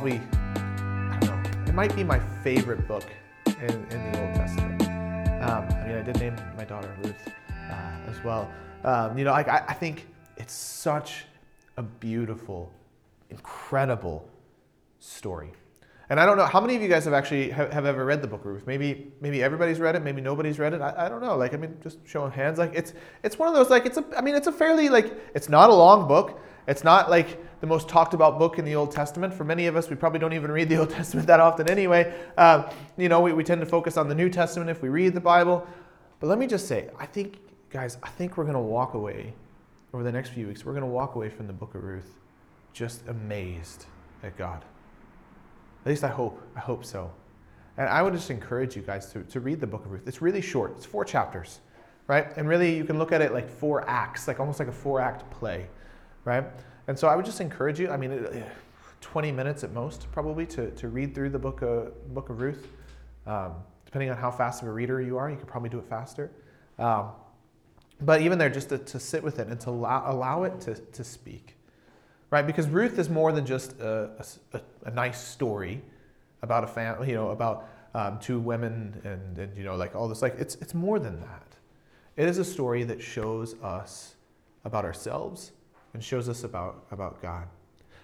probably, I don't know, it might be my favorite book in, in the Old Testament. Um, I mean, I did name my daughter Ruth uh, as well. Um, you know, I, I think it's such a beautiful, incredible story. And I don't know how many of you guys have actually have, have, ever read the book Ruth. Maybe maybe everybody's read it. Maybe nobody's read it. I, I don't know. Like I mean, just showing hands. Like it's it's one of those like it's a. I mean, it's a fairly like it's not a long book. It's not like the most talked about book in the Old Testament. For many of us, we probably don't even read the Old Testament that often anyway. Um, you know, we, we tend to focus on the New Testament if we read the Bible. But let me just say, I think, guys, I think we're going to walk away over the next few weeks. We're going to walk away from the book of Ruth just amazed at God. At least I hope. I hope so. And I would just encourage you guys to, to read the book of Ruth. It's really short, it's four chapters, right? And really, you can look at it like four acts, like almost like a four act play, right? And so I would just encourage you, I mean, 20 minutes at most, probably, to, to read through the book of, book of Ruth. Um, depending on how fast of a reader you are, you could probably do it faster. Um, but even there, just to, to, sit with it and to allow, allow it to, to speak right? Because Ruth is more than just a, a, a nice story about a family, you know, about um, two women and, and, you know, like all this. Like, it's, it's more than that. It is a story that shows us about ourselves and shows us about, about God.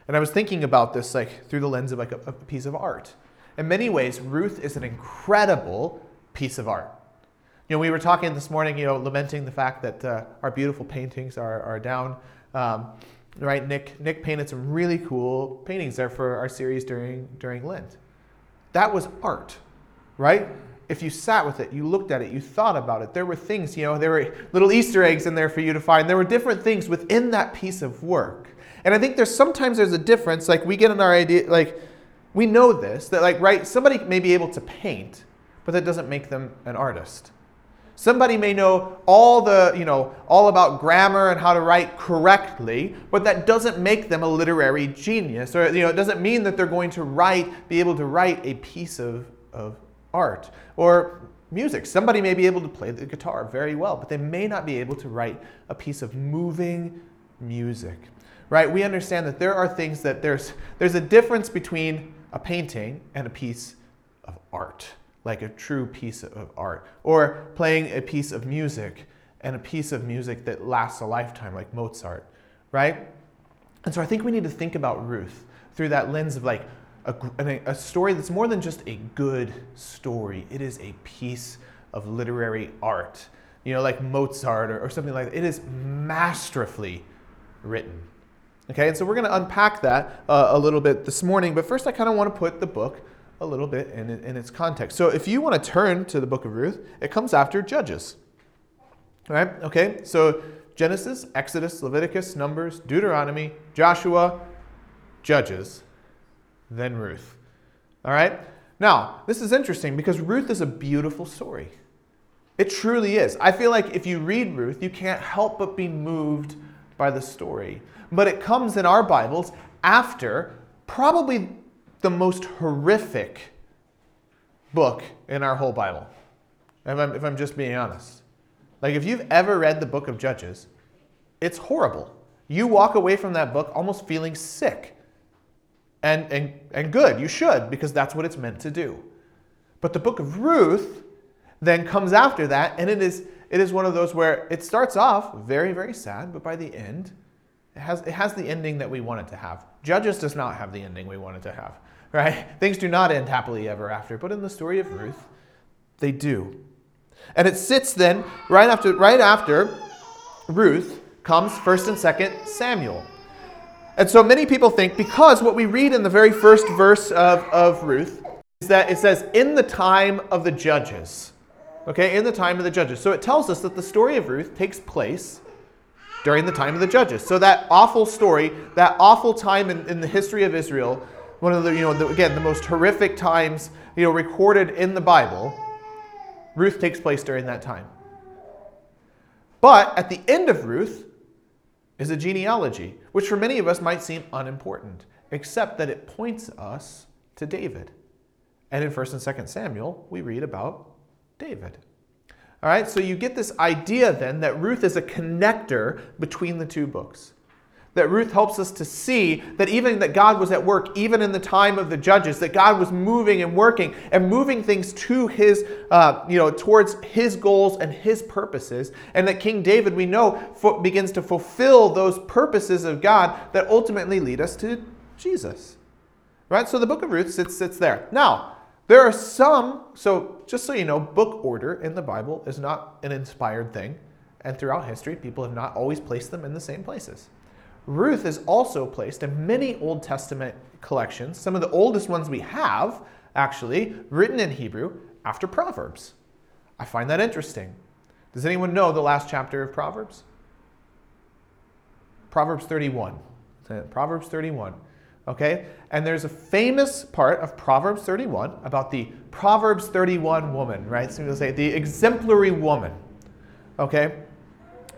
And I was thinking about this like through the lens of like a, a piece of art. In many ways, Ruth is an incredible piece of art. You know, we were talking this morning, you know, lamenting the fact that uh, our beautiful paintings are, are down. Um, right? Nick Nick painted some really cool paintings there for our series during during Lent. That was art, right? If you sat with it, you looked at it, you thought about it. There were things, you know, there were little Easter eggs in there for you to find. There were different things within that piece of work. And I think there's sometimes there's a difference. Like we get in our idea, like we know this that like right, somebody may be able to paint, but that doesn't make them an artist. Somebody may know all the, you know, all about grammar and how to write correctly, but that doesn't make them a literary genius. Or, you know, it doesn't mean that they're going to write, be able to write a piece of, of art. Or music. Somebody may be able to play the guitar very well, but they may not be able to write a piece of moving music. Right? We understand that there are things that there's there's a difference between a painting and a piece of art like a true piece of art, or playing a piece of music and a piece of music that lasts a lifetime, like Mozart, right? And so I think we need to think about Ruth through that lens of like a, a story that's more than just a good story, it is a piece of literary art. You know, like Mozart or, or something like that. It is masterfully written. Okay, and so we're going to unpack that uh, a little bit this morning, but first I kind of want to put the book a little bit in, in its context. So if you want to turn to the book of Ruth, it comes after Judges. All right? Okay? So Genesis, Exodus, Leviticus, Numbers, Deuteronomy, Joshua, Judges, then Ruth. All right? Now, this is interesting because Ruth is a beautiful story. It truly is. I feel like if you read Ruth, you can't help but be moved by the story. But it comes in our Bibles after probably the most horrific book in our whole Bible, if I'm, if I'm just being honest. Like, if you've ever read the book of Judges, it's horrible. You walk away from that book almost feeling sick. And, and, and good, you should, because that's what it's meant to do. But the book of Ruth then comes after that, and it is, it is one of those where it starts off very, very sad, but by the end, it has, it has the ending that we want it to have. Judges does not have the ending we want it to have, right? Things do not end happily ever after, but in the story of Ruth, they do. And it sits then right after, right after Ruth comes 1st and 2nd Samuel. And so many people think because what we read in the very first verse of, of Ruth is that it says, in the time of the judges. Okay, in the time of the judges. So it tells us that the story of Ruth takes place during the time of the judges. So that awful story, that awful time in, in the history of Israel, one of the, you know, the, again, the most horrific times, you know, recorded in the Bible, Ruth takes place during that time. But at the end of Ruth is a genealogy, which for many of us might seem unimportant, except that it points us to David. And in 1st and 2nd Samuel, we read about David. All right, so you get this idea then that Ruth is a connector between the two books. That Ruth helps us to see that even that God was at work, even in the time of the judges, that God was moving and working and moving things to his, uh, you know, towards his goals and his purposes, and that King David, we know, fo- begins to fulfill those purposes of God that ultimately lead us to Jesus. Right? So the book of Ruth sits, sits there. Now, there are some, so just so you know, book order in the Bible is not an inspired thing. And throughout history, people have not always placed them in the same places. Ruth is also placed in many Old Testament collections, some of the oldest ones we have, actually, written in Hebrew after Proverbs. I find that interesting. Does anyone know the last chapter of Proverbs? Proverbs 31. Proverbs 31. Okay? And there's a famous part of Proverbs 31 about the Proverbs 31 woman, right? So you'll say the exemplary woman. Okay?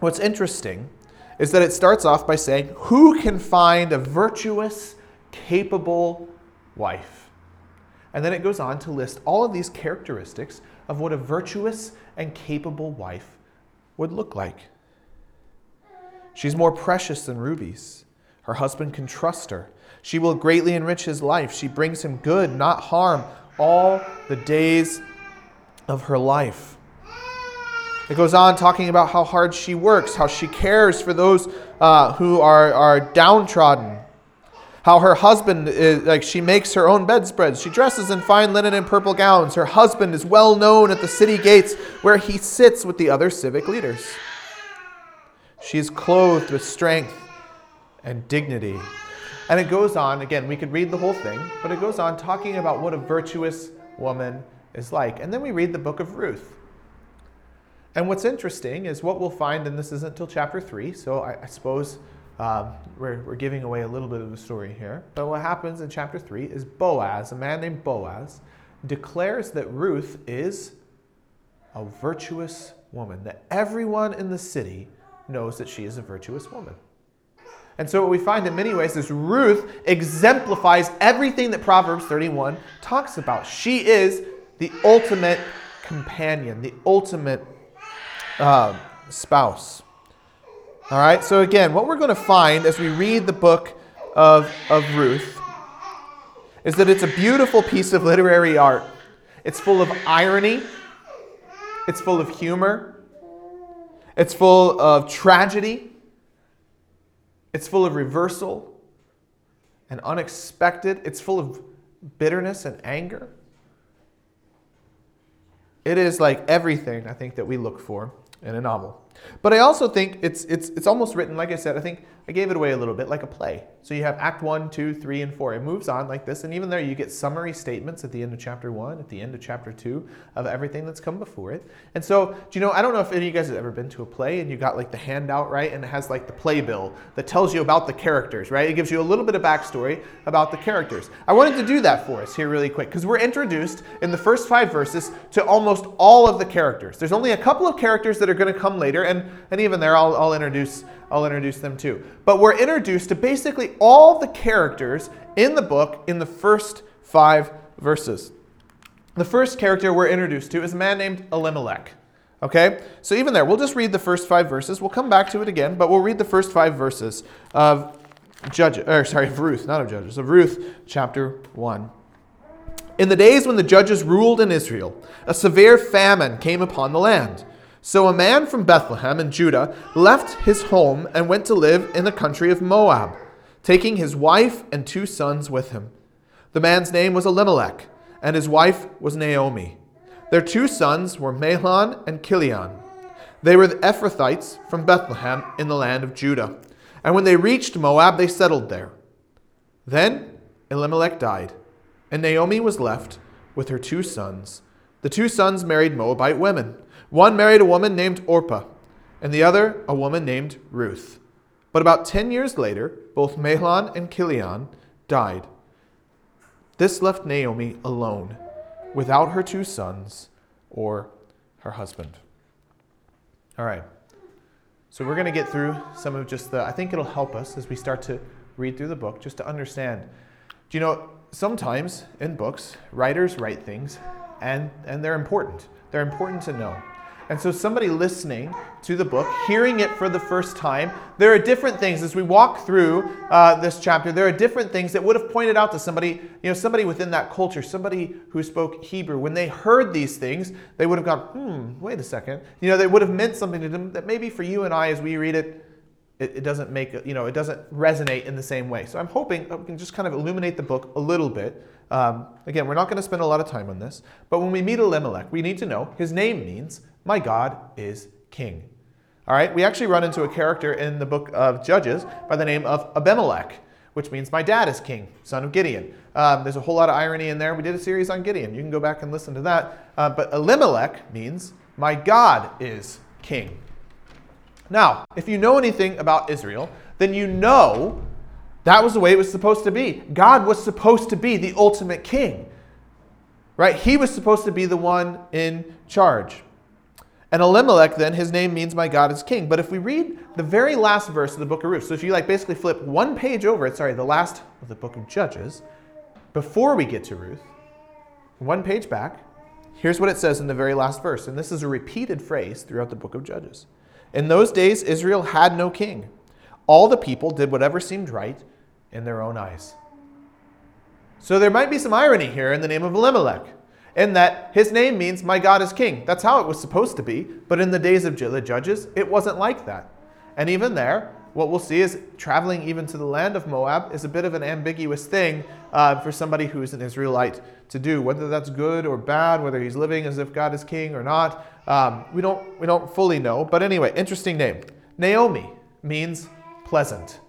What's interesting is that it starts off by saying, Who can find a virtuous, capable wife? And then it goes on to list all of these characteristics of what a virtuous and capable wife would look like. She's more precious than rubies. Her husband can trust her. She will greatly enrich his life. She brings him good, not harm, all the days of her life. It goes on talking about how hard she works, how she cares for those uh, who are, are downtrodden, how her husband is like she makes her own bedspreads. She dresses in fine linen and purple gowns. Her husband is well known at the city gates where he sits with the other civic leaders. She is clothed with strength and dignity. And it goes on, again, we could read the whole thing, but it goes on talking about what a virtuous woman is like. And then we read the book of Ruth. And what's interesting is what we'll find, and this isn't until chapter 3, so I, I suppose um, we're, we're giving away a little bit of the story here. But what happens in chapter 3 is Boaz, a man named Boaz, declares that Ruth is a virtuous woman, that everyone in the city knows that she is a virtuous woman. And so, what we find in many ways is Ruth exemplifies everything that Proverbs 31 talks about. She is the ultimate companion, the ultimate uh, spouse. All right, so again, what we're going to find as we read the book of, of Ruth is that it's a beautiful piece of literary art. It's full of irony, it's full of humor, it's full of tragedy, it's full of reversal and unexpected, it's full of bitterness and anger. It is like everything I think that we look for in a novel. But I also think it's, it's, it's almost written, like I said, I think I gave it away a little bit, like a play. So you have Act 1, 2, 3, and 4. It moves on like this, and even there you get summary statements at the end of chapter 1, at the end of chapter 2, of everything that's come before it. And so, do you know, I don't know if any of you guys have ever been to a play and you got like the handout, right? And it has like the playbill that tells you about the characters, right? It gives you a little bit of backstory about the characters. I wanted to do that for us here really quick because we're introduced in the first five verses to almost all of the characters. There's only a couple of characters that are going to come later, and, and even there I'll, I'll introduce I'll introduce them too. But we're introduced to basically all the characters in the book in the first five verses. The first character we're introduced to is a man named Elimelech. Okay? So even there, we'll just read the first five verses. We'll come back to it again, but we'll read the first five verses of Judges, or sorry, of Ruth, not of Judges, of Ruth chapter 1. In the days when the judges ruled in Israel, a severe famine came upon the land. So a man from Bethlehem in Judah left his home and went to live in the country of Moab, taking his wife and two sons with him. The man's name was Elimelech, and his wife was Naomi. Their two sons were Mahlon and Chilion. They were the Ephrathites from Bethlehem in the land of Judah. And when they reached Moab, they settled there. Then Elimelech died, and Naomi was left with her two sons. The two sons married Moabite women. One married a woman named Orpah, and the other a woman named Ruth. But about 10 years later, both Mahlon and Chilion died. This left Naomi alone, without her two sons or her husband. All right. So we're going to get through some of just the, I think it'll help us as we start to read through the book just to understand. Do you know, sometimes in books, writers write things and, and they're important. They're important to know. And so, somebody listening to the book, hearing it for the first time, there are different things as we walk through uh, this chapter. There are different things that would have pointed out to somebody, you know, somebody within that culture, somebody who spoke Hebrew. When they heard these things, they would have gone, hmm, wait a second. You know, they would have meant something to them that maybe for you and I, as we read it, it, it doesn't make, you know, it doesn't resonate in the same way. So I'm hoping we can just kind of illuminate the book a little bit. Um, again, we're not going to spend a lot of time on this, but when we meet Elimelech, we need to know his name means, my God is king. All right, we actually run into a character in the book of Judges by the name of Abimelech, which means my dad is king, son of Gideon. Um, there's a whole lot of irony in there. We did a series on Gideon. You can go back and listen to that. Uh, but Elimelech means my God is king. Now, if you know anything about Israel, then you know that was the way it was supposed to be. God was supposed to be the ultimate king, right? He was supposed to be the one in charge. And Elimelech, then, his name means my God is king. But if we read the very last verse of the book of Ruth, so if you like basically flip one page over it, sorry, the last of the book of Judges, before we get to Ruth, one page back, here's what it says in the very last verse. And this is a repeated phrase throughout the book of Judges. In those days, Israel had no king. All the people did whatever seemed right in their own eyes. So there might be some irony here in the name of Elimelech, in that his name means my God is king. That's how it was supposed to be. But in the days of the judges, it wasn't like that. And even there, what we'll see is traveling even to the land of Moab is a bit of an ambiguous thing uh, for somebody who is an Israelite to do. Whether that's good or bad, whether he's living as if God is king or not, um, we, don't, we don't fully know. But anyway, interesting name. Naomi means pleasant.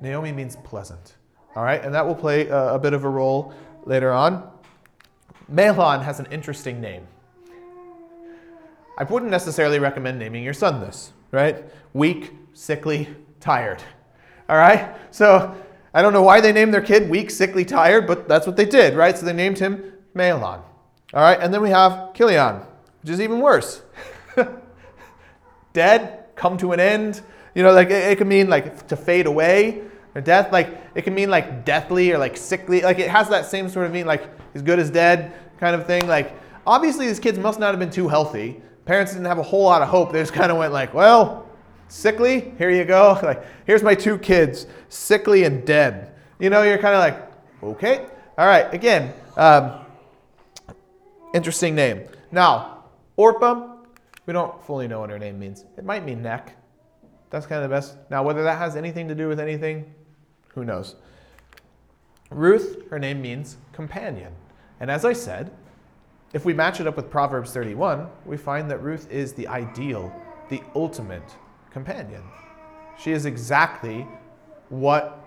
Naomi means pleasant. All right, and that will play a, a bit of a role later on. Mahlon has an interesting name. I wouldn't necessarily recommend naming your son this, right? Weak, sickly, tired. All right? So I don't know why they named their kid weak, sickly, tired, but that's what they did, right? So they named him Mahlon. All right, and then we have Chilion, which is even worse. Dead, come to an end. You know, like it, it can mean like to fade away or death. Like it can mean like deathly or like sickly. Like it has that same sort of mean, like as good as dead kind of thing. Like obviously these kids must not have been too healthy. Parents didn't have a whole lot of hope. They just kind of went like, well, sickly, here you go. Like here's my two kids, sickly and dead. You know, you're kind of like, okay, all right. Again, um, interesting name. Now, Orpah, we don't fully know what her name means. It might mean neck. That's kind of the best. Now, whether that has anything to do with anything, who knows? Ruth, her name means companion. And as I said, if we match it up with Proverbs 31, we find that Ruth is the ideal, the ultimate companion. She is exactly what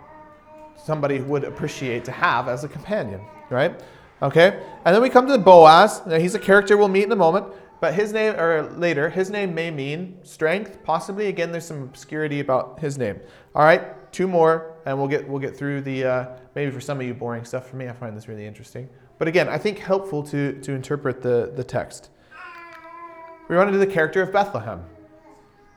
somebody would appreciate to have as a companion, right? Okay? And then we come to Boaz. Now, he's a character we'll meet in a moment. But his name, or later, his name may mean strength. Possibly, again, there's some obscurity about his name. All right, two more, and we'll get we'll get through the uh, maybe for some of you boring stuff. For me, I find this really interesting. But again, I think helpful to to interpret the the text. We run into the character of Bethlehem.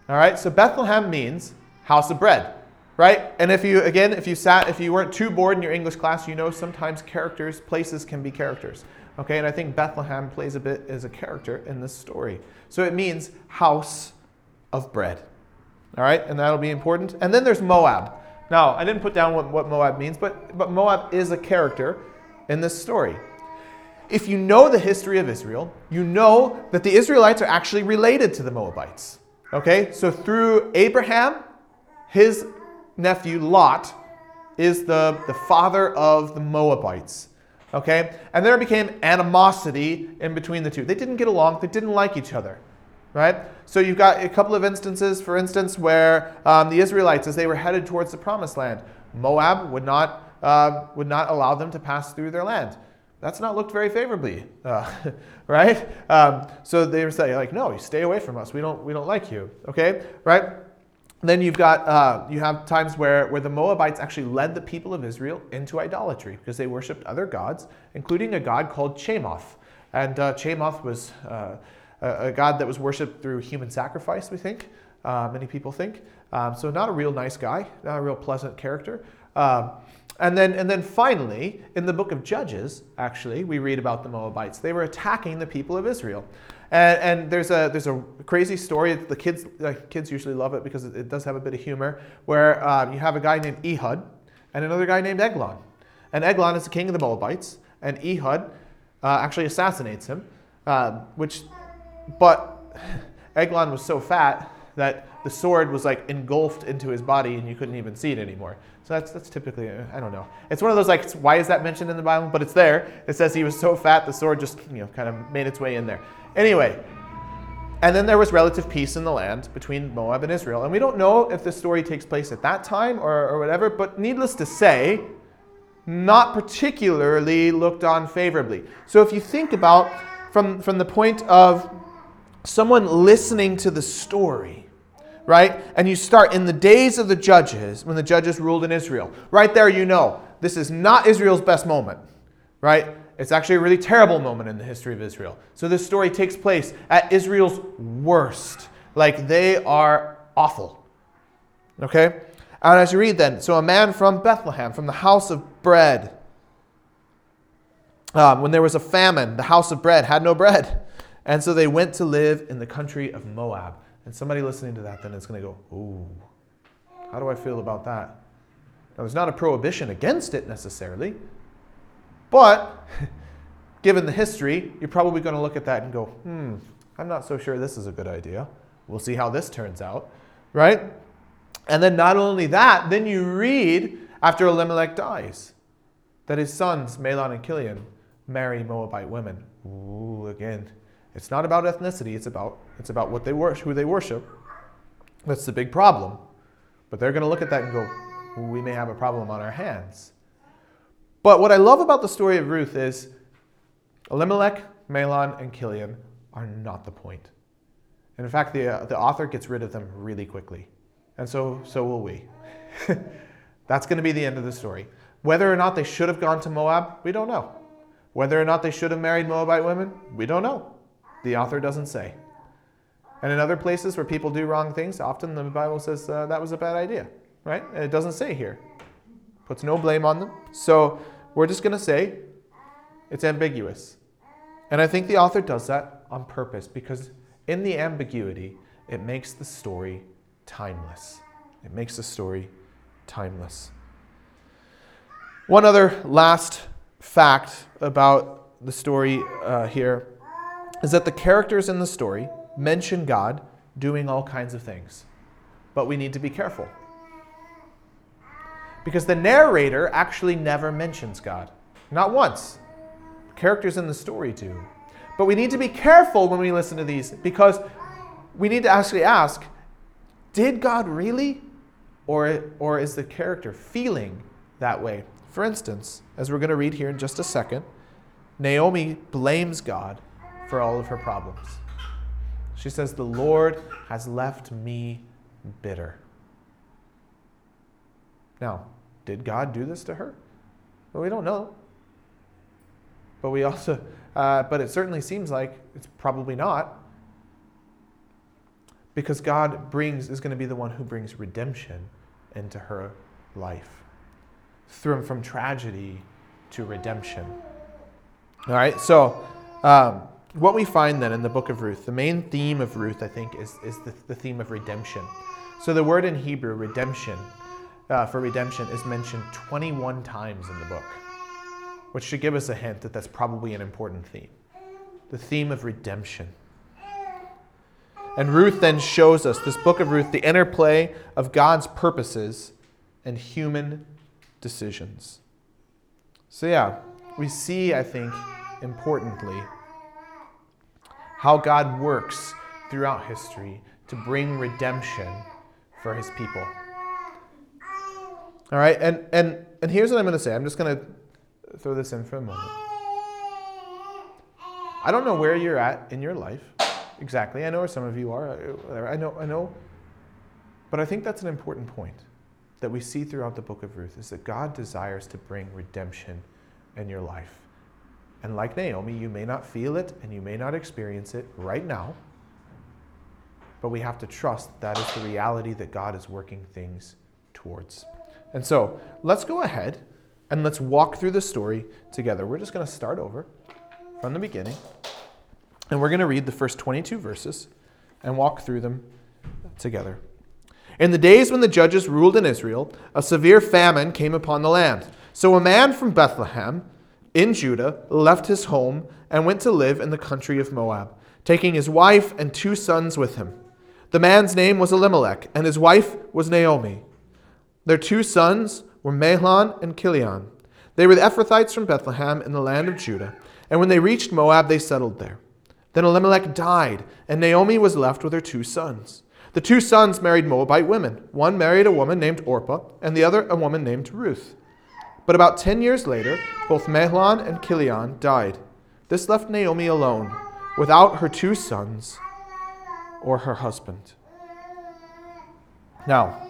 All right, so Bethlehem means house of bread, right? And if you again, if you sat, if you weren't too bored in your English class, you know sometimes characters, places can be characters. Okay, and I think Bethlehem plays a bit as a character in this story. So it means house of bread. All right, and that'll be important. And then there's Moab. Now, I didn't put down what, what Moab means, but, but Moab is a character in this story. If you know the history of Israel, you know that the Israelites are actually related to the Moabites. Okay, so through Abraham, his nephew Lot is the, the father of the Moabites. Okay? And there became animosity in between the two. They didn't get along, they didn't like each other. Right? So you've got a couple of instances, for instance, where um, the Israelites, as they were headed towards the promised land, Moab would not, uh, would not allow them to pass through their land. That's not looked very favorably, uh, right? Um, so they were saying, like, no, you stay away from us. We don't, we don't like you, okay? Right? then you've got uh, you have times where, where the Moabites actually led the people of Israel into idolatry because they worshipped other gods, including a god called Chemosh. And uh, Chemosh was uh, a, god that was worshipped through human sacrifice, we think. Uh, many people think. Um, so not a real nice guy, not a real pleasant character. Um, and then, and then finally, in the book of Judges, actually, we read about the Moabites. They were attacking the people of Israel. And, and there's a there's a crazy story. The kids like, kids usually love it because it, it does have a bit of humor. Where um, you have a guy named Ehud and another guy named Eglon, and Eglon is the king of the Moabites, and Ehud uh, actually assassinates him. Um, which, but Eglon was so fat that the sword was like engulfed into his body and you couldn't even see it anymore. So that's, that's typically, I don't know. It's one of those like, why is that mentioned in the Bible? But it's there. It says he was so fat, the sword just, you know, kind of made its way in there. Anyway, and then there was relative peace in the land between Moab and Israel. And we don't know if this story takes place at that time or, or whatever, but needless to say, not particularly looked on favorably. So if you think about from, from the point of someone listening to the story, right? And you start in the days of the judges, when the judges ruled in Israel. Right there, you know, this is not Israel's best moment, right? It's actually a really terrible moment in the history of Israel. So this story takes place at Israel's worst. Like they are awful. Okay? And as you read then, so a man from Bethlehem, from the house of bread, um, when there was a famine, the house of bread had no bread. And so they went to live in the country of Moab. And somebody listening to that then is going to go, ooh, how do I feel about that? Now, there's not a prohibition against it necessarily, but given the history, you're probably going to look at that and go, hmm, I'm not so sure this is a good idea. We'll see how this turns out, right? And then not only that, then you read after Elimelech dies that his sons, Mahlon and Chilion, marry Moabite women. Ooh, again, it's not about ethnicity, it's about, it's about what they worship, who they worship. That's the big problem. But they're going to look at that and go, we may have a problem on our hands. But what I love about the story of Ruth is Elimelech, Mahlon, and Chilion are not the point. And in fact, the, uh, the author gets rid of them really quickly. And so, so will we. That's going to be the end of the story. Whether or not they should have gone to Moab, we don't know. Whether or not they should have married Moabite women, we don't know. The author doesn't say. And in other places where people do wrong things, often the Bible says uh, that was a bad idea, right? And it doesn't say here. Puts no blame on them. So we're just going to say it's ambiguous. And I think the author does that on purpose because in the ambiguity, it makes the story timeless. It makes the story timeless. One other last fact about the story uh, here is that the characters in the story mention God doing all kinds of things. But we need to be careful. Because the narrator actually never mentions God. Not once. Characters in the story do. But we need to be careful when we listen to these because we need to actually ask did God really? Or, or is the character feeling that way? For instance, as we're going to read here in just a second, Naomi blames God for all of her problems. She says, The Lord has left me bitter. Now, did God do this to her? Well, we don't know. But we also, uh, but it certainly seems like it's probably not. Because God brings, is going to be the one who brings redemption into her life. Through, from tragedy to redemption. All right, so um, what we find then in the book of Ruth, the main theme of Ruth, I think, is, is the, the theme of redemption. So the word in Hebrew, redemption, uh, for redemption, is mentioned 21 times in the book, which should give us a hint that that's probably an important theme. The theme of redemption. And Ruth then shows us, this book of Ruth, the interplay of God's purposes and human decisions. So, yeah, we see, I think, importantly, how God works throughout history to bring redemption for his people. All right, and, and, and here's what I'm going to say. I'm just going to throw this in for a moment. I don't know where you're at in your life exactly. I know where some of you are. I know, I know. But I think that's an important point that we see throughout the book of Ruth is that God desires to bring redemption in your life. And like Naomi, you may not feel it and you may not experience it right now, but we have to trust that is the reality that God is working things towards. And so let's go ahead and let's walk through the story together. We're just going to start over from the beginning. And we're going to read the first 22 verses and walk through them together. In the days when the judges ruled in Israel, a severe famine came upon the land. So a man from Bethlehem in Judah left his home and went to live in the country of Moab, taking his wife and two sons with him. The man's name was Elimelech, and his wife was Naomi. Their two sons were Mahlon and Chilion. They were the Ephrathites from Bethlehem in the land of Judah, and when they reached Moab, they settled there. Then Elimelech died, and Naomi was left with her two sons. The two sons married Moabite women. One married a woman named Orpah, and the other a woman named Ruth. But about ten years later, both Mahlon and Chilion died. This left Naomi alone, without her two sons or her husband. Now,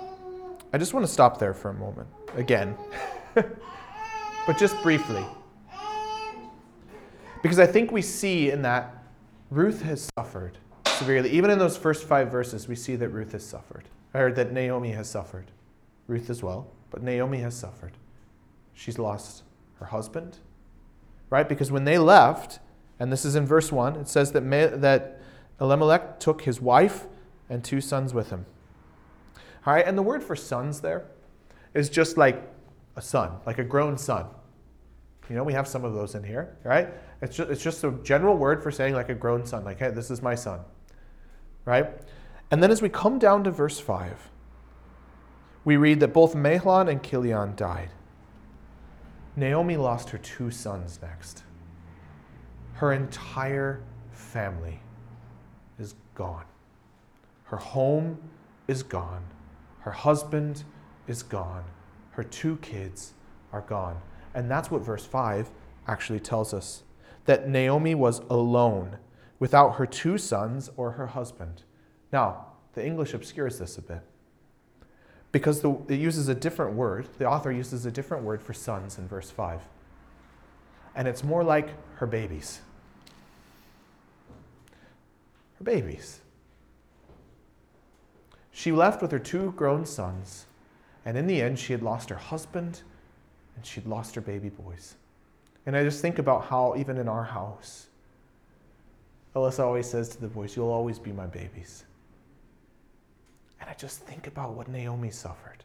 I just want to stop there for a moment, again, but just briefly. Because I think we see in that Ruth has suffered severely. Even in those first five verses, we see that Ruth has suffered, or that Naomi has suffered. Ruth as well, but Naomi has suffered. She's lost her husband, right? Because when they left, and this is in verse 1, it says that, that Elimelech took his wife and two sons with him. All right, and the word for sons there is just like a son, like a grown son. You know, we have some of those in here, right? It's just, it's just a general word for saying like a grown son, like, hey, this is my son, right? And then as we come down to verse 5, we read that both Mahlon and Chilion died. Naomi lost her two sons next. Her entire family is gone. Her home is gone. Her husband is gone. Her two kids are gone. And that's what verse 5 actually tells us that Naomi was alone without her two sons or her husband. Now, the English obscures this a bit because the, it uses a different word. The author uses a different word for sons in verse 5. And it's more like her babies. Her babies. She left with her two grown sons, and in the end, she had lost her husband and she'd lost her baby boys. And I just think about how, even in our house, Alyssa always says to the boys, You'll always be my babies. And I just think about what Naomi suffered.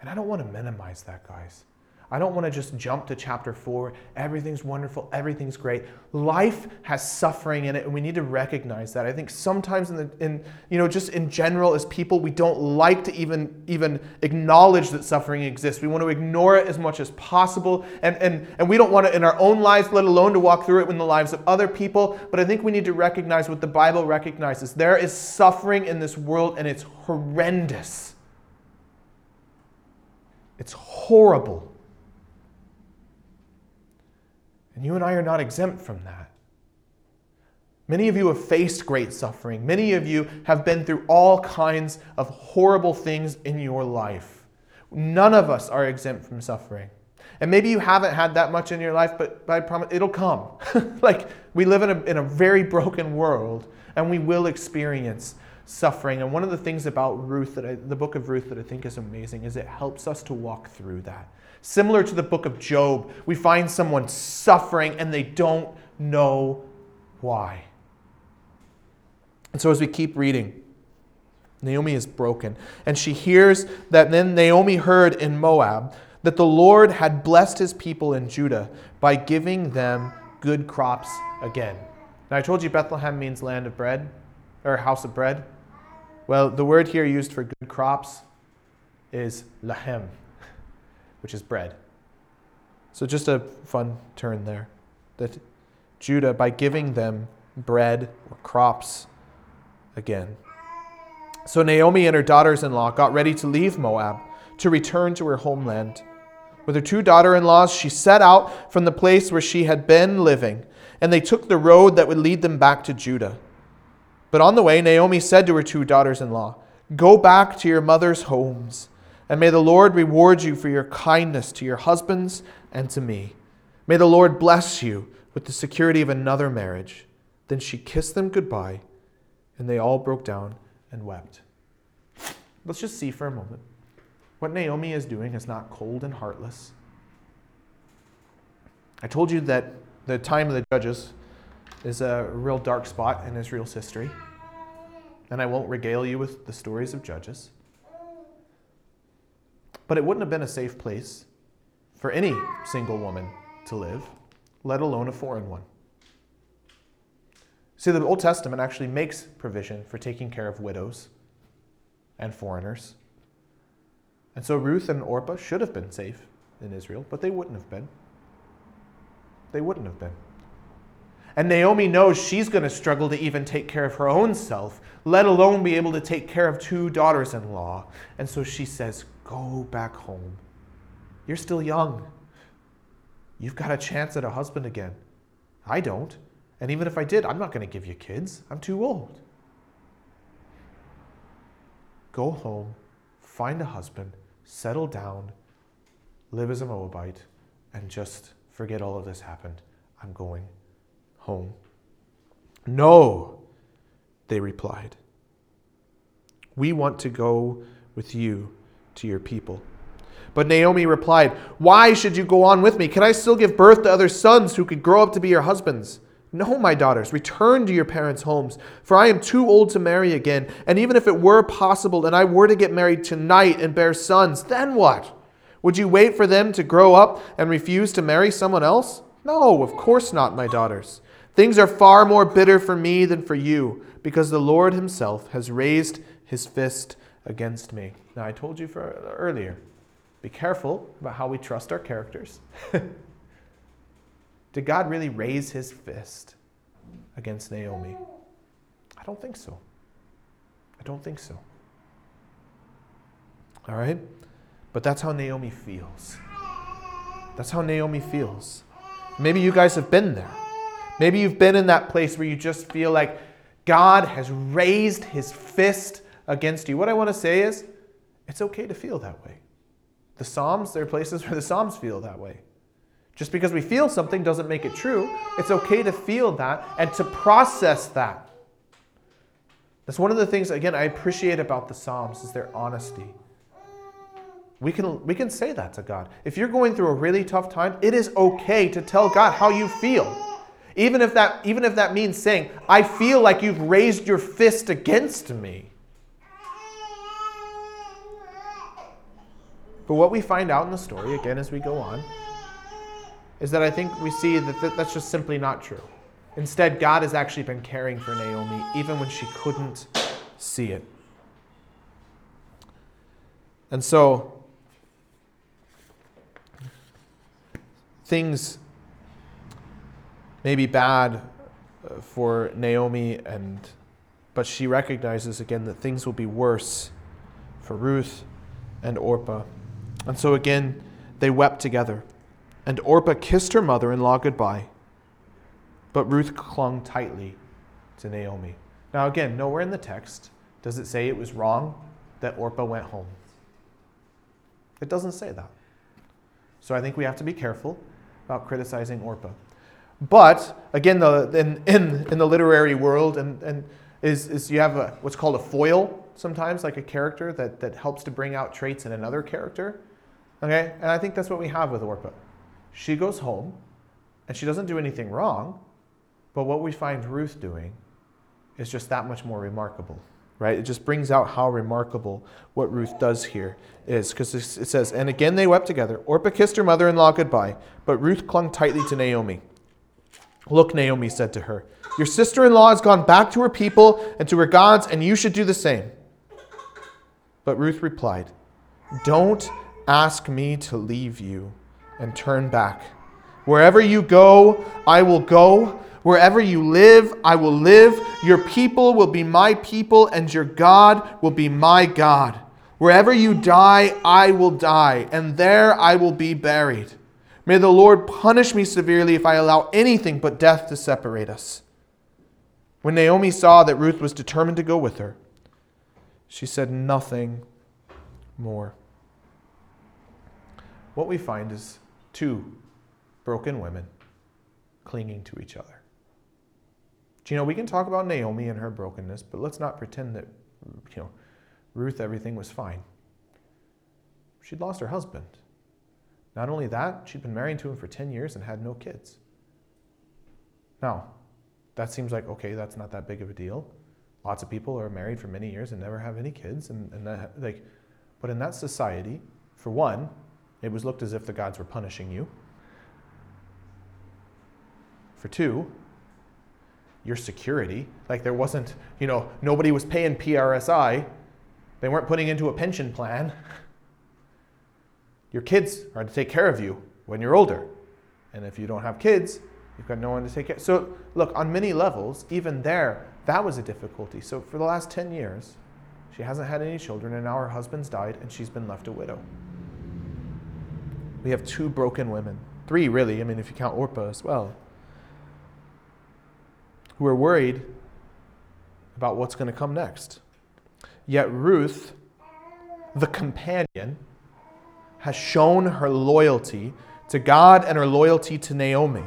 And I don't want to minimize that, guys. I don't want to just jump to chapter four. Everything's wonderful. Everything's great. Life has suffering in it, and we need to recognize that. I think sometimes in the, in, you know, just in general as people, we don't like to even, even acknowledge that suffering exists. We want to ignore it as much as possible. And, and, and we don't want it in our own lives, let alone to walk through it in the lives of other people. But I think we need to recognize what the Bible recognizes. There is suffering in this world, and it's horrendous. It's horrible. And you and I are not exempt from that. Many of you have faced great suffering. Many of you have been through all kinds of horrible things in your life. None of us are exempt from suffering. And maybe you haven't had that much in your life, but, but I promise it'll come. like, we live in a, in a very broken world, and we will experience suffering. And one of the things about Ruth, that I, the book of Ruth, that I think is amazing, is it helps us to walk through that. Similar to the book of Job, we find someone suffering and they don't know why. And so as we keep reading, Naomi is broken. And she hears that then Naomi heard in Moab that the Lord had blessed his people in Judah by giving them good crops again. Now, I told you Bethlehem means land of bread, or house of bread. Well, the word here used for good crops is lahem which is bread. So, just a fun turn there. That Judah, by giving them bread or crops again. So, Naomi and her daughters in law got ready to leave Moab to return to her homeland. With her two daughter in laws, she set out from the place where she had been living, and they took the road that would lead them back to Judah. But on the way, Naomi said to her two daughters in law, Go back to your mother's homes and may the Lord reward you for your kindness to your husbands and to me. May the Lord bless you with the security of another marriage. Then she kissed them goodbye, and they all broke down and wept. Let's just see for a moment. What Naomi is doing is not cold and heartless. I told you that the time of the judges is a real dark spot in Israel's history. And I won't regale you with the stories of Judges. But it wouldn't have been a safe place for any single woman to live, let alone a foreign one. See, the Old Testament actually makes provision for taking care of widows and foreigners. And so Ruth and Orpah should have been safe in Israel, but they wouldn't have been. They wouldn't have been. And Naomi knows she's going to struggle to even take care of her own self, let alone be able to take care of two daughters in law. And so she says, Go back home. You're still young. You've got a chance at a husband again. I don't. And even if I did, I'm not going to give you kids. I'm too old. Go home, find a husband, settle down, live as a Moabite, and just forget all of this happened. I'm going home. No, they replied. We want to go with you to your people. But Naomi replied, Why should you go on with me? Can I still give birth to other sons who could grow up to be your husbands? No, my daughters, return to your parents' homes, for I am too old to marry again. And even if it were possible and I were to get married tonight and bear sons, then what? Would you wait for them to grow up and refuse to marry someone else? No, of course not, my daughters. Things are far more bitter for me than for you, because the Lord Himself has raised His fist against me. Now, I told you for, earlier be careful about how we trust our characters. Did God really raise his fist against Naomi? I don't think so. I don't think so. All right? But that's how Naomi feels. That's how Naomi feels. Maybe you guys have been there. Maybe you've been in that place where you just feel like God has raised his fist against you. What I want to say is, it's okay to feel that way. The Psalms, there are places where the Psalms feel that way. Just because we feel something doesn't make it true. It's okay to feel that and to process that. That's one of the things, again, I appreciate about the Psalms is their honesty. We can, we can say that to God. If you're going through a really tough time, it is okay to tell God how you feel. Even if that, even if that means saying, I feel like you've raised your fist against me. But what we find out in the story, again, as we go on, is that I think we see that that's just simply not true. Instead, God has actually been caring for Naomi even when she couldn't see it. And so, things may be bad uh, for Naomi and but she recognizes again that things will be worse for Ruth and Orpah. And so again, they wept together. And Orpah kissed her mother in law goodbye. But Ruth clung tightly to Naomi. Now, again, nowhere in the text does it say it was wrong that Orpah went home. It doesn't say that. So I think we have to be careful about criticizing Orpah. But again, the, in, in, in the literary world, and, and is, is you have a, what's called a foil sometimes, like a character that, that helps to bring out traits in another character. Okay? And I think that's what we have with Orpah. She goes home and she doesn't do anything wrong, but what we find Ruth doing is just that much more remarkable, right? It just brings out how remarkable what Ruth does here is because it says, And again they wept together. Orpah kissed her mother in law goodbye, but Ruth clung tightly to Naomi. Look, Naomi said to her, Your sister in law has gone back to her people and to her gods, and you should do the same. But Ruth replied, Don't ask me to leave you and turn back. Wherever you go, I will go. Wherever you live, I will live. Your people will be my people, and your God will be my God. Wherever you die, I will die, and there I will be buried. May the Lord punish me severely if I allow anything but death to separate us. When Naomi saw that Ruth was determined to go with her, she said nothing more. What we find is two broken women clinging to each other. Do you know, we can talk about Naomi and her brokenness, but let's not pretend that, you know, Ruth, everything was fine. She'd lost her husband. Not only that, she'd been married to him for 10 years and had no kids. Now, that seems like, okay, that's not that big of a deal. Lots of people are married for many years and never have any kids. And, and that, like, but in that society, for one, it was looked as if the gods were punishing you. For two, your security. Like there wasn't, you know, nobody was paying PRSI. They weren't putting into a pension plan. Your kids are to take care of you when you're older. And if you don't have kids, you've got no one to take care. So look, on many levels, even there, that was a difficulty. So for the last 10 years, she hasn't had any children, and now her husband's died, and she's been left a widow. We have two broken women. Three, really. I mean, if you count Orpah as well who are worried about what's going to come next. Yet Ruth, the companion, has shown her loyalty to God and her loyalty to Naomi.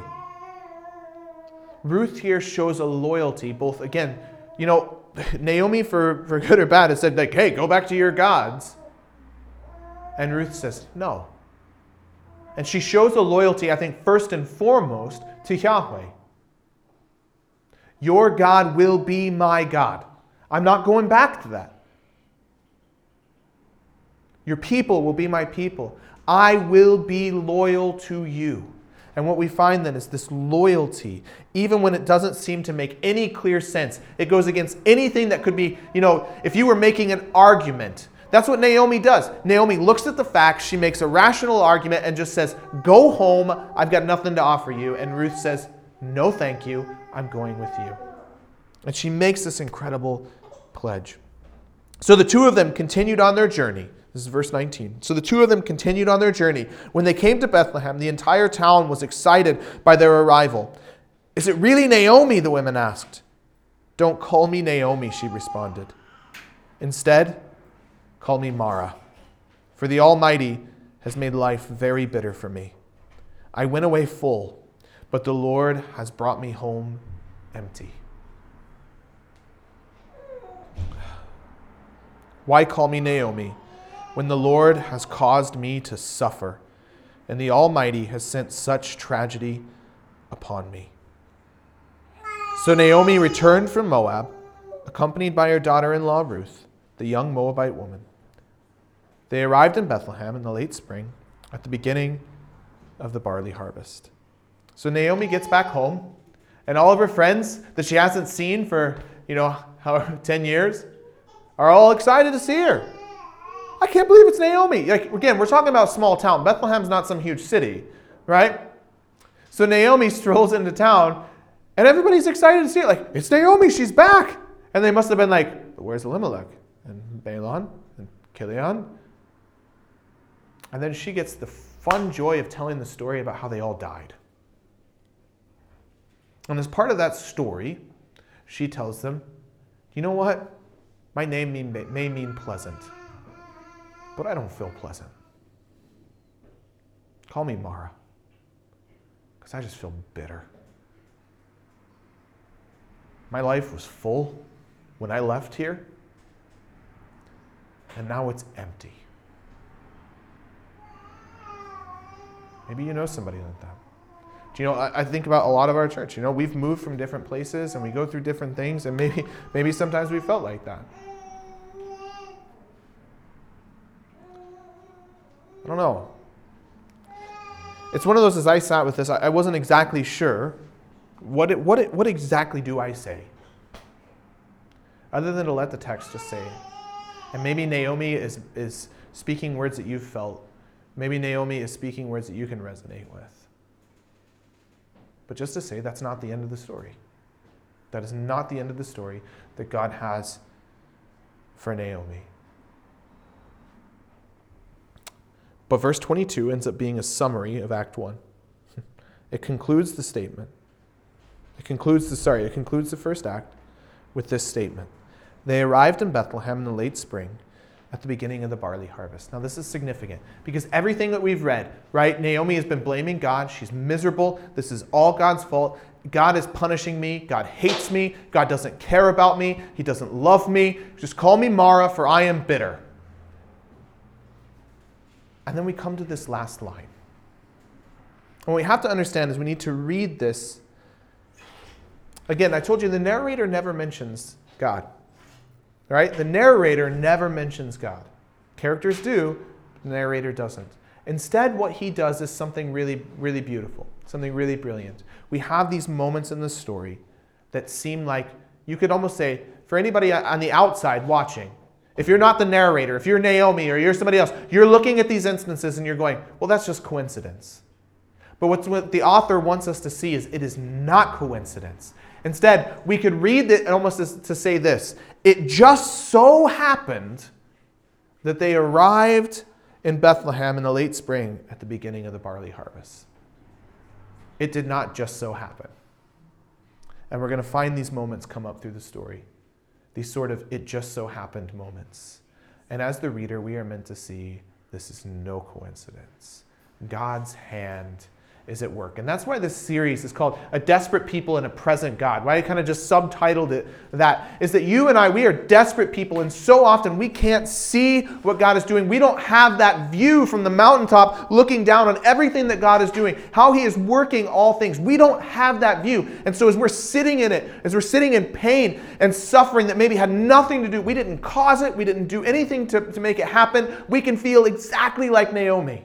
Ruth here shows a loyalty, both again, you know, Naomi, for, for good or bad, has said, like, hey, go back to your gods. And Ruth says, no. And she shows a loyalty, I think, first and foremost to Yahweh. Your God will be my God. I'm not going back to that. Your people will be my people. I will be loyal to you. And what we find then is this loyalty, even when it doesn't seem to make any clear sense. It goes against anything that could be, you know, if you were making an argument. That's what Naomi does. Naomi looks at the facts, she makes a rational argument, and just says, Go home, I've got nothing to offer you. And Ruth says, No, thank you. I'm going with you. And she makes this incredible pledge. So the two of them continued on their journey. This is verse 19. So the two of them continued on their journey. When they came to Bethlehem, the entire town was excited by their arrival. Is it really Naomi? The women asked. Don't call me Naomi, she responded. Instead, call me Mara, for the Almighty has made life very bitter for me. I went away full but the Lord has brought me home empty. Why call me Naomi when the Lord has caused me to suffer and the Almighty has sent such tragedy upon me? So Naomi returned from Moab, accompanied by her daughter in law Ruth, the young Moabite woman. They arrived in Bethlehem in the late spring at the beginning of the barley harvest. So Naomi gets back home, and all of her friends that she hasn't seen for, you know, how, 10 years are all excited to see her. I can't believe it's Naomi. Like, again, we're talking about a small town. Bethlehem's not some huge city, right? So Naomi strolls into town, and everybody's excited to see it. Like, it's Naomi, she's back. And they must have been like, where's Elimelech? And Mahlon? And Chilion? And then she gets the fun joy of telling the story about how they all died. And as part of that story, she tells them, You know what? My name may mean pleasant, but I don't feel pleasant. Call me Mara, because I just feel bitter. My life was full when I left here, and now it's empty. Maybe you know somebody like that. Do you know, I, I think about a lot of our church. You know, we've moved from different places and we go through different things, and maybe, maybe sometimes we felt like that. I don't know. It's one of those, as I sat with this, I, wasn't exactly sure what, it, what, it, what exactly do I say? Other than to let the text just say. And maybe Naomi is, is speaking words that you've felt. Maybe Naomi is speaking words that you can resonate with. But just to say, that's not the end of the story. That is not the end of the story that God has for Naomi. But verse 22 ends up being a summary of Act 1. It concludes the statement. It concludes the, sorry, it concludes the first act with this statement. They arrived in Bethlehem in the late spring at the beginning of the barley harvest. Now, this is significant because everything that we've read, right? Naomi has been blaming God. She's miserable. This is all God's fault. God is punishing me. God hates me. God doesn't care about me. He doesn't love me. Just call me Mara, for I am bitter. And then we come to this last line. And what we have to understand is we need to read this Again, I told you the narrator never mentions God. Right? The narrator never mentions God. Characters do, the narrator doesn't. Instead, what he does is something really, really beautiful, something really brilliant. We have these moments in the story that seem like you could almost say, for anybody on the outside watching, if you're not the narrator, if you're Naomi or you're somebody else, you're looking at these instances and you're going, well, that's just coincidence. But what the author wants us to see is it is not coincidence. Instead, we could read it almost to say this it just so happened that they arrived in Bethlehem in the late spring at the beginning of the barley harvest. It did not just so happen. And we're going to find these moments come up through the story. These sort of it just so happened moments. And as the reader, we are meant to see this is no coincidence. God's hand is at work. And that's why this series is called A Desperate People and a Present God. Why I kind of just subtitled it that is that you and I, we are desperate people, and so often we can't see what God is doing. We don't have that view from the mountaintop looking down on everything that God is doing, how He is working all things. We don't have that view. And so as we're sitting in it, as we're sitting in pain and suffering that maybe had nothing to do, we didn't cause it, we didn't do anything to, to make it happen, we can feel exactly like Naomi.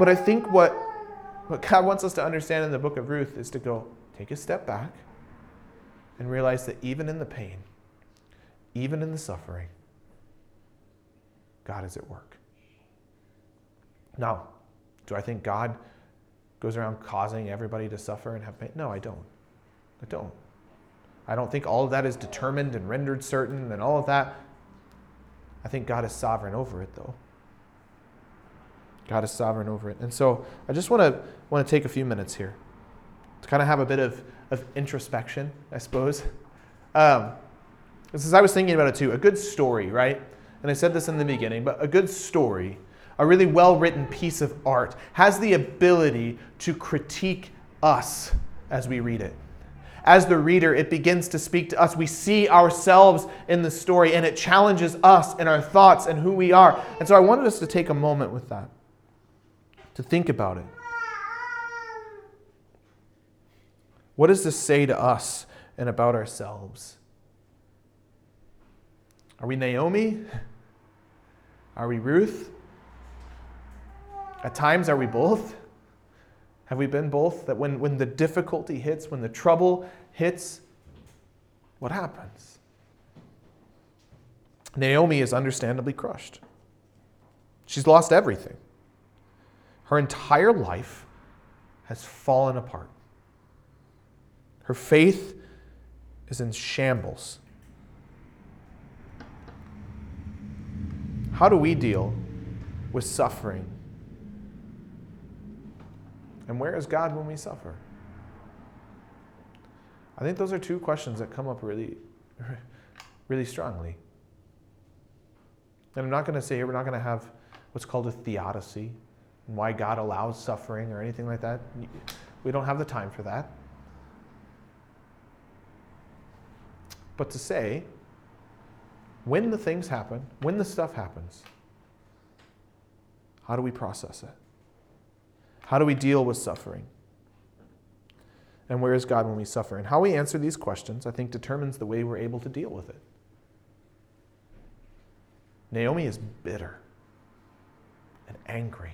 But I think what, what God wants us to understand in the book of Ruth is to go take a step back and realize that even in the pain, even in the suffering, God is at work. Now, do I think God goes around causing everybody to suffer and have pain? No, I don't. I don't. I don't think all of that is determined and rendered certain and all of that. I think God is sovereign over it, though. God is sovereign over it. And so I just want to want to take a few minutes here to kind of have a bit of, of introspection, I suppose. Um, as I was thinking about it too, a good story, right? And I said this in the beginning, but a good story, a really well written piece of art, has the ability to critique us as we read it. As the reader, it begins to speak to us. We see ourselves in the story, and it challenges us and our thoughts and who we are. And so I wanted us to take a moment with that to think about it. What does this say to us and about ourselves? Are we Naomi? Are we Ruth? At times, are we both? Have we been both? That when, when the difficulty hits, when the trouble hits, what happens? Naomi is understandably crushed. She's lost everything. Her entire life has fallen apart. Her faith is in shambles. How do we deal with suffering? And where is God when we suffer? I think those are two questions that come up really, really strongly. And I'm not going to say here, we're not going to have what's called a theodicy, and why God allows suffering or anything like that. We don't have the time for that. But to say, when the things happen, when the stuff happens, how do we process it? How do we deal with suffering? And where is God when we suffer? And how we answer these questions, I think, determines the way we're able to deal with it. Naomi is bitter and angry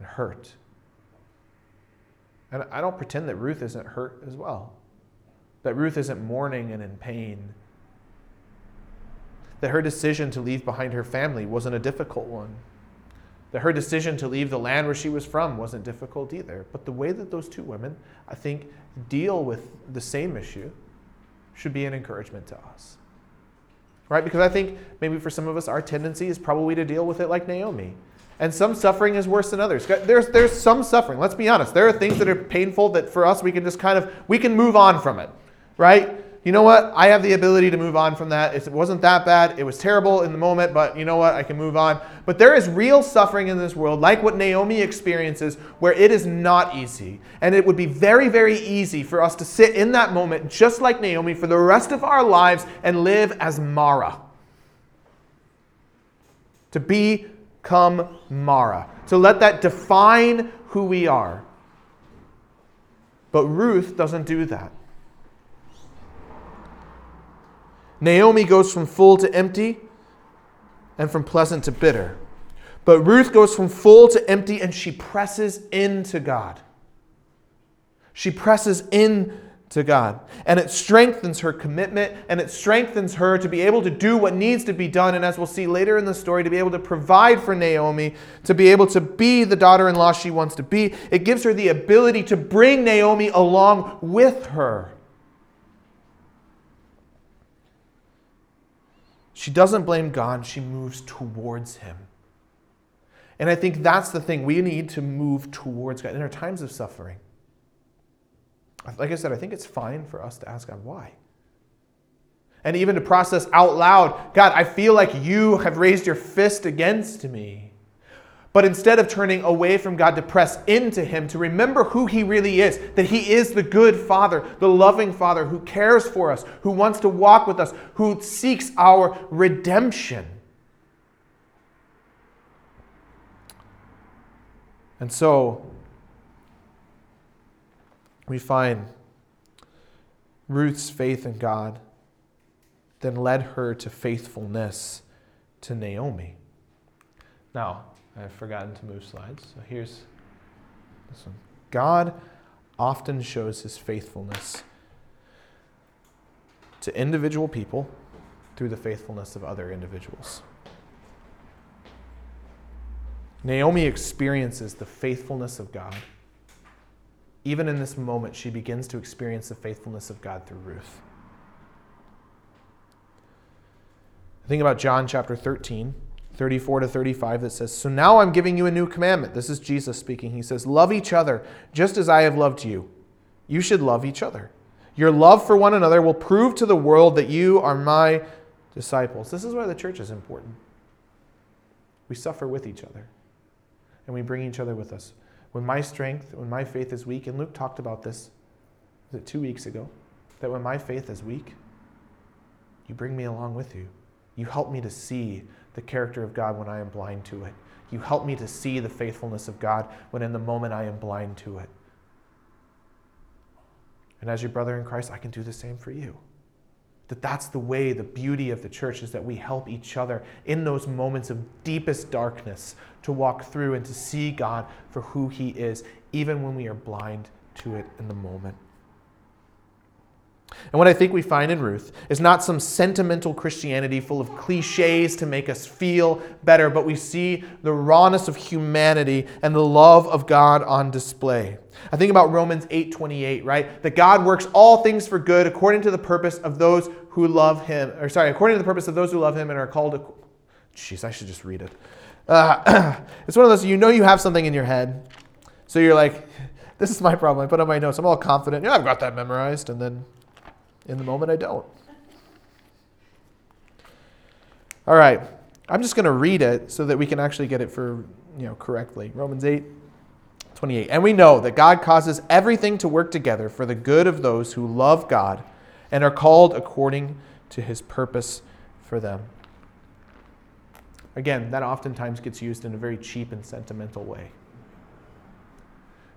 and hurt. And I don't pretend that Ruth isn't hurt as well, that Ruth isn't mourning and in pain, that her decision to leave behind her family wasn't a difficult one, that her decision to leave the land where she was from wasn't difficult either. But the way that those two women, I think, deal with the same issue should be an encouragement to us. Right? Because I think maybe for some of us, our tendency is probably to deal with it like Naomi and some suffering is worse than others. There's, there's some suffering. Let's be honest. There are things that are painful that for us we can just kind of we can move on from it, right? You know what? I have the ability to move on from that. It wasn't that bad. It was terrible in the moment, but you know what? I can move on. But there is real suffering in this world, like what Naomi experiences, where it is not easy. And it would be very, very easy for us to sit in that moment, just like Naomi, for the rest of our lives and live as Mara. To be come Mara. So let that define who we are. But Ruth doesn't do that. Naomi goes from full to empty and from pleasant to bitter. But Ruth goes from full to empty and she presses into God. She presses in to God. And it strengthens her commitment and it strengthens her to be able to do what needs to be done. And as we'll see later in the story, to be able to provide for Naomi, to be able to be the daughter in law she wants to be. It gives her the ability to bring Naomi along with her. She doesn't blame God, she moves towards Him. And I think that's the thing. We need to move towards God in our times of suffering. Like I said, I think it's fine for us to ask God why. And even to process out loud, God, I feel like you have raised your fist against me. But instead of turning away from God to press into Him, to remember who He really is, that He is the good Father, the loving Father who cares for us, who wants to walk with us, who seeks our redemption. And so, we find Ruth's faith in God then led her to faithfulness to Naomi. Now, I've forgotten to move slides, so here's this one. God often shows his faithfulness to individual people through the faithfulness of other individuals. Naomi experiences the faithfulness of God even in this moment, she begins to experience the faithfulness of God through Ruth. Think about John chapter 13, 34 to 35, that says, So now I'm giving you a new commandment. This is Jesus speaking. He says, Love each other just as I have loved you. You should love each other. Your love for one another will prove to the world that you are my disciples. This is why the church is important. We suffer with each other, and we bring each other with us when my strength, when my faith is weak, and Luke talked about this, was it two weeks ago? That when my faith is weak, you bring me along with you. You help me to see the character of God when I am blind to it. You help me to see the faithfulness of God when in the moment I am blind to it. And as your brother in Christ, I can do the same for you that that's the way the beauty of the church is that we help each other in those moments of deepest darkness to walk through and to see God for who he is even when we are blind to it in the moment. And what I think we find in Ruth is not some sentimental Christianity full of cliches to make us feel better, but we see the rawness of humanity and the love of God on display. I think about Romans 8:28, right? That God works all things for good according to the purpose of those who love him. Or sorry, according to the purpose of those who love him and are called Jeez, I should just read it. Uh, it's one of those you know you have something in your head. So you're like, this is my problem. I put on my notes. I'm all confident. Yeah, I've got that memorized and then in the moment I don't. All right. I'm just going to read it so that we can actually get it for, you know, correctly. Romans 8 28. And we know that God causes everything to work together for the good of those who love God and are called according to his purpose for them. Again, that oftentimes gets used in a very cheap and sentimental way.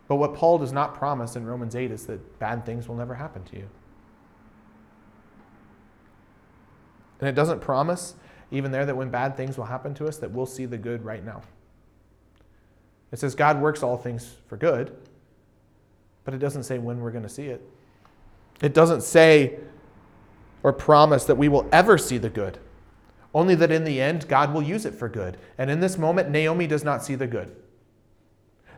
But what Paul does not promise in Romans 8 is that bad things will never happen to you. And it doesn't promise, even there, that when bad things will happen to us, that we'll see the good right now. It says God works all things for good, but it doesn't say when we're going to see it. It doesn't say or promise that we will ever see the good, only that in the end, God will use it for good. And in this moment, Naomi does not see the good.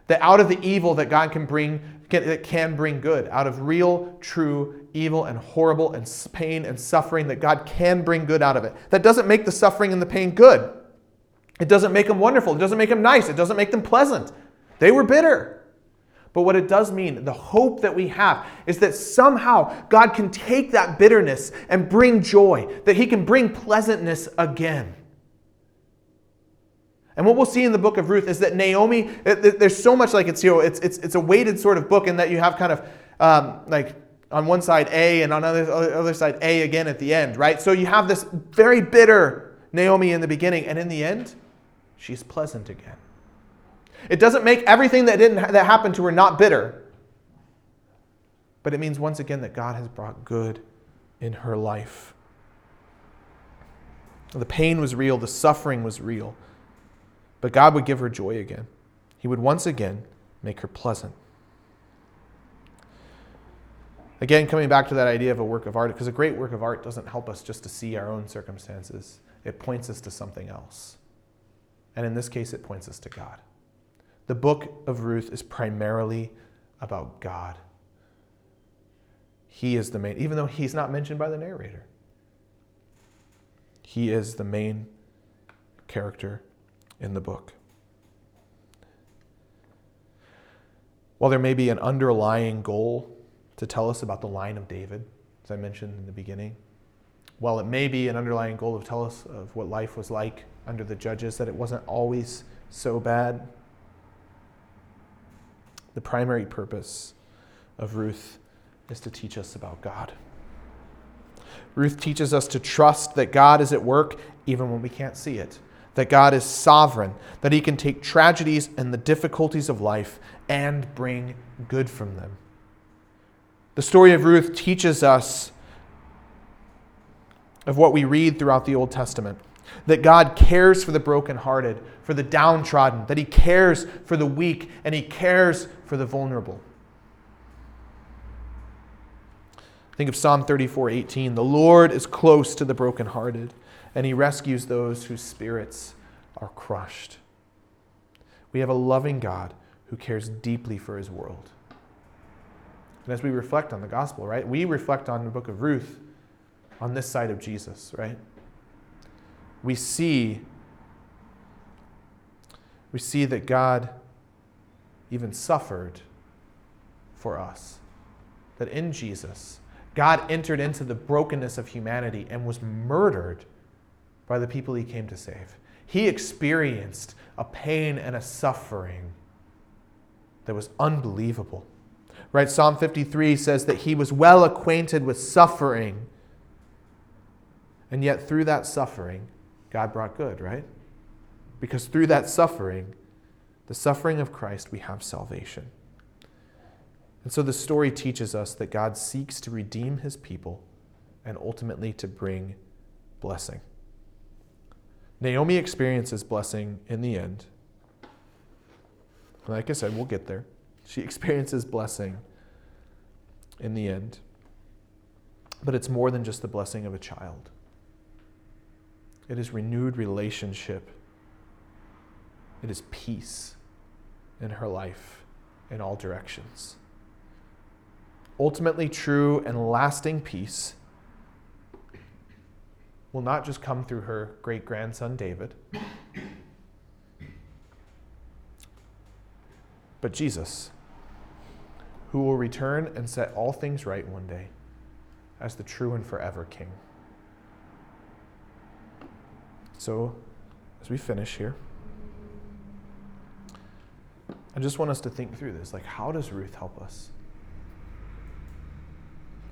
That out of the evil that God can bring, can, that can bring good, out of real, true evil and horrible and pain and suffering, that God can bring good out of it. That doesn't make the suffering and the pain good. It doesn't make them wonderful. It doesn't make them nice. It doesn't make them pleasant. They were bitter. But what it does mean, the hope that we have, is that somehow God can take that bitterness and bring joy, that He can bring pleasantness again. And what we'll see in the book of Ruth is that Naomi, there's so much like it's, you know, it's, it's, it's a weighted sort of book in that you have kind of um, like on one side A and on the other, other side A again at the end, right? So you have this very bitter Naomi in the beginning, and in the end, she's pleasant again. It doesn't make everything that didn't that happened to her not bitter. but it means once again that God has brought good in her life. The pain was real, the suffering was real, but God would give her joy again. He would once again make her pleasant. Again, coming back to that idea of a work of art, because a great work of art doesn't help us just to see our own circumstances, it points us to something else. And in this case, it points us to God. The book of Ruth is primarily about God. He is the main, even though he's not mentioned by the narrator, he is the main character in the book. While there may be an underlying goal to tell us about the line of David, as I mentioned in the beginning, while it may be an underlying goal to tell us of what life was like under the judges, that it wasn't always so bad, the primary purpose of Ruth is to teach us about God. Ruth teaches us to trust that God is at work even when we can't see it, that God is sovereign, that He can take tragedies and the difficulties of life and bring good from them. The story of Ruth teaches us of what we read throughout the Old Testament that God cares for the brokenhearted, for the downtrodden, that He cares for the weak, and He cares for the vulnerable. Think of Psalm 34 18. The Lord is close to the brokenhearted, and he rescues those whose spirits are crushed. We have a loving God who cares deeply for his world. And as we reflect on the gospel, right, we reflect on the book of Ruth on this side of Jesus, right? We see we see that God even suffered for us. That in Jesus, God entered into the brokenness of humanity and was murdered by the people he came to save. He experienced a pain and a suffering that was unbelievable. Right? Psalm 53 says that he was well acquainted with suffering. And yet, through that suffering, God brought good, right? Because through that suffering, the suffering of Christ, we have salvation. And so the story teaches us that God seeks to redeem his people and ultimately to bring blessing. Naomi experiences blessing in the end. Like I said, we'll get there. She experiences blessing in the end. But it's more than just the blessing of a child, it is renewed relationship, it is peace in her life in all directions ultimately true and lasting peace will not just come through her great grandson David, but Jesus, who will return and set all things right one day as the true and forever King. So, as we finish here, I just want us to think through this. Like, how does Ruth help us?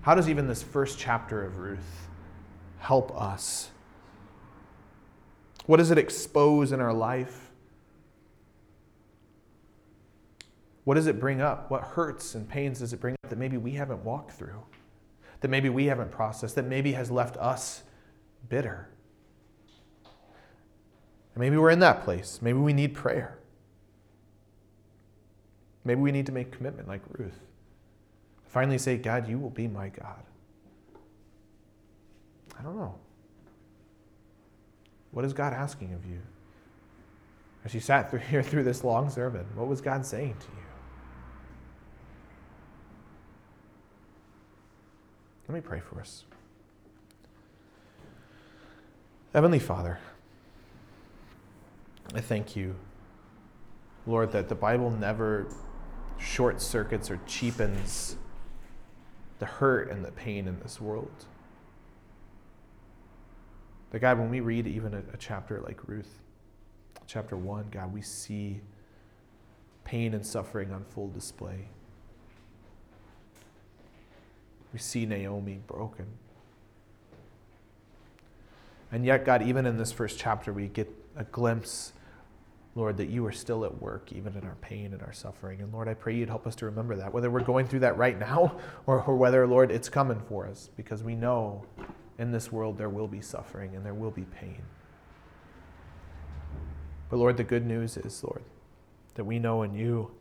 How does even this first chapter of Ruth help us? What does it expose in our life? What does it bring up? What hurts and pains does it bring up that maybe we haven't walked through? That maybe we haven't processed? That maybe has left us bitter? Maybe we're in that place. Maybe we need prayer. Maybe we need to make commitment like Ruth. Finally say, God, you will be my God. I don't know. What is God asking of you? As you sat through here through this long sermon, what was God saying to you? Let me pray for us. Heavenly Father, I thank you, Lord, that the Bible never short circuits or cheapens the hurt and the pain in this world. That God, when we read even a, a chapter like Ruth, chapter 1, God, we see pain and suffering on full display. We see Naomi broken. And yet, God, even in this first chapter, we get a glimpse Lord, that you are still at work, even in our pain and our suffering. And Lord, I pray you'd help us to remember that, whether we're going through that right now or, or whether, Lord, it's coming for us, because we know in this world there will be suffering and there will be pain. But Lord, the good news is, Lord, that we know in you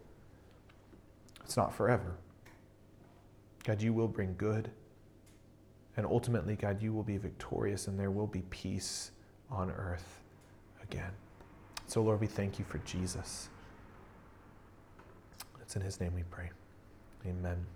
it's not forever. God, you will bring good. And ultimately, God, you will be victorious and there will be peace on earth again. So, Lord, we thank you for Jesus. It's in his name we pray. Amen.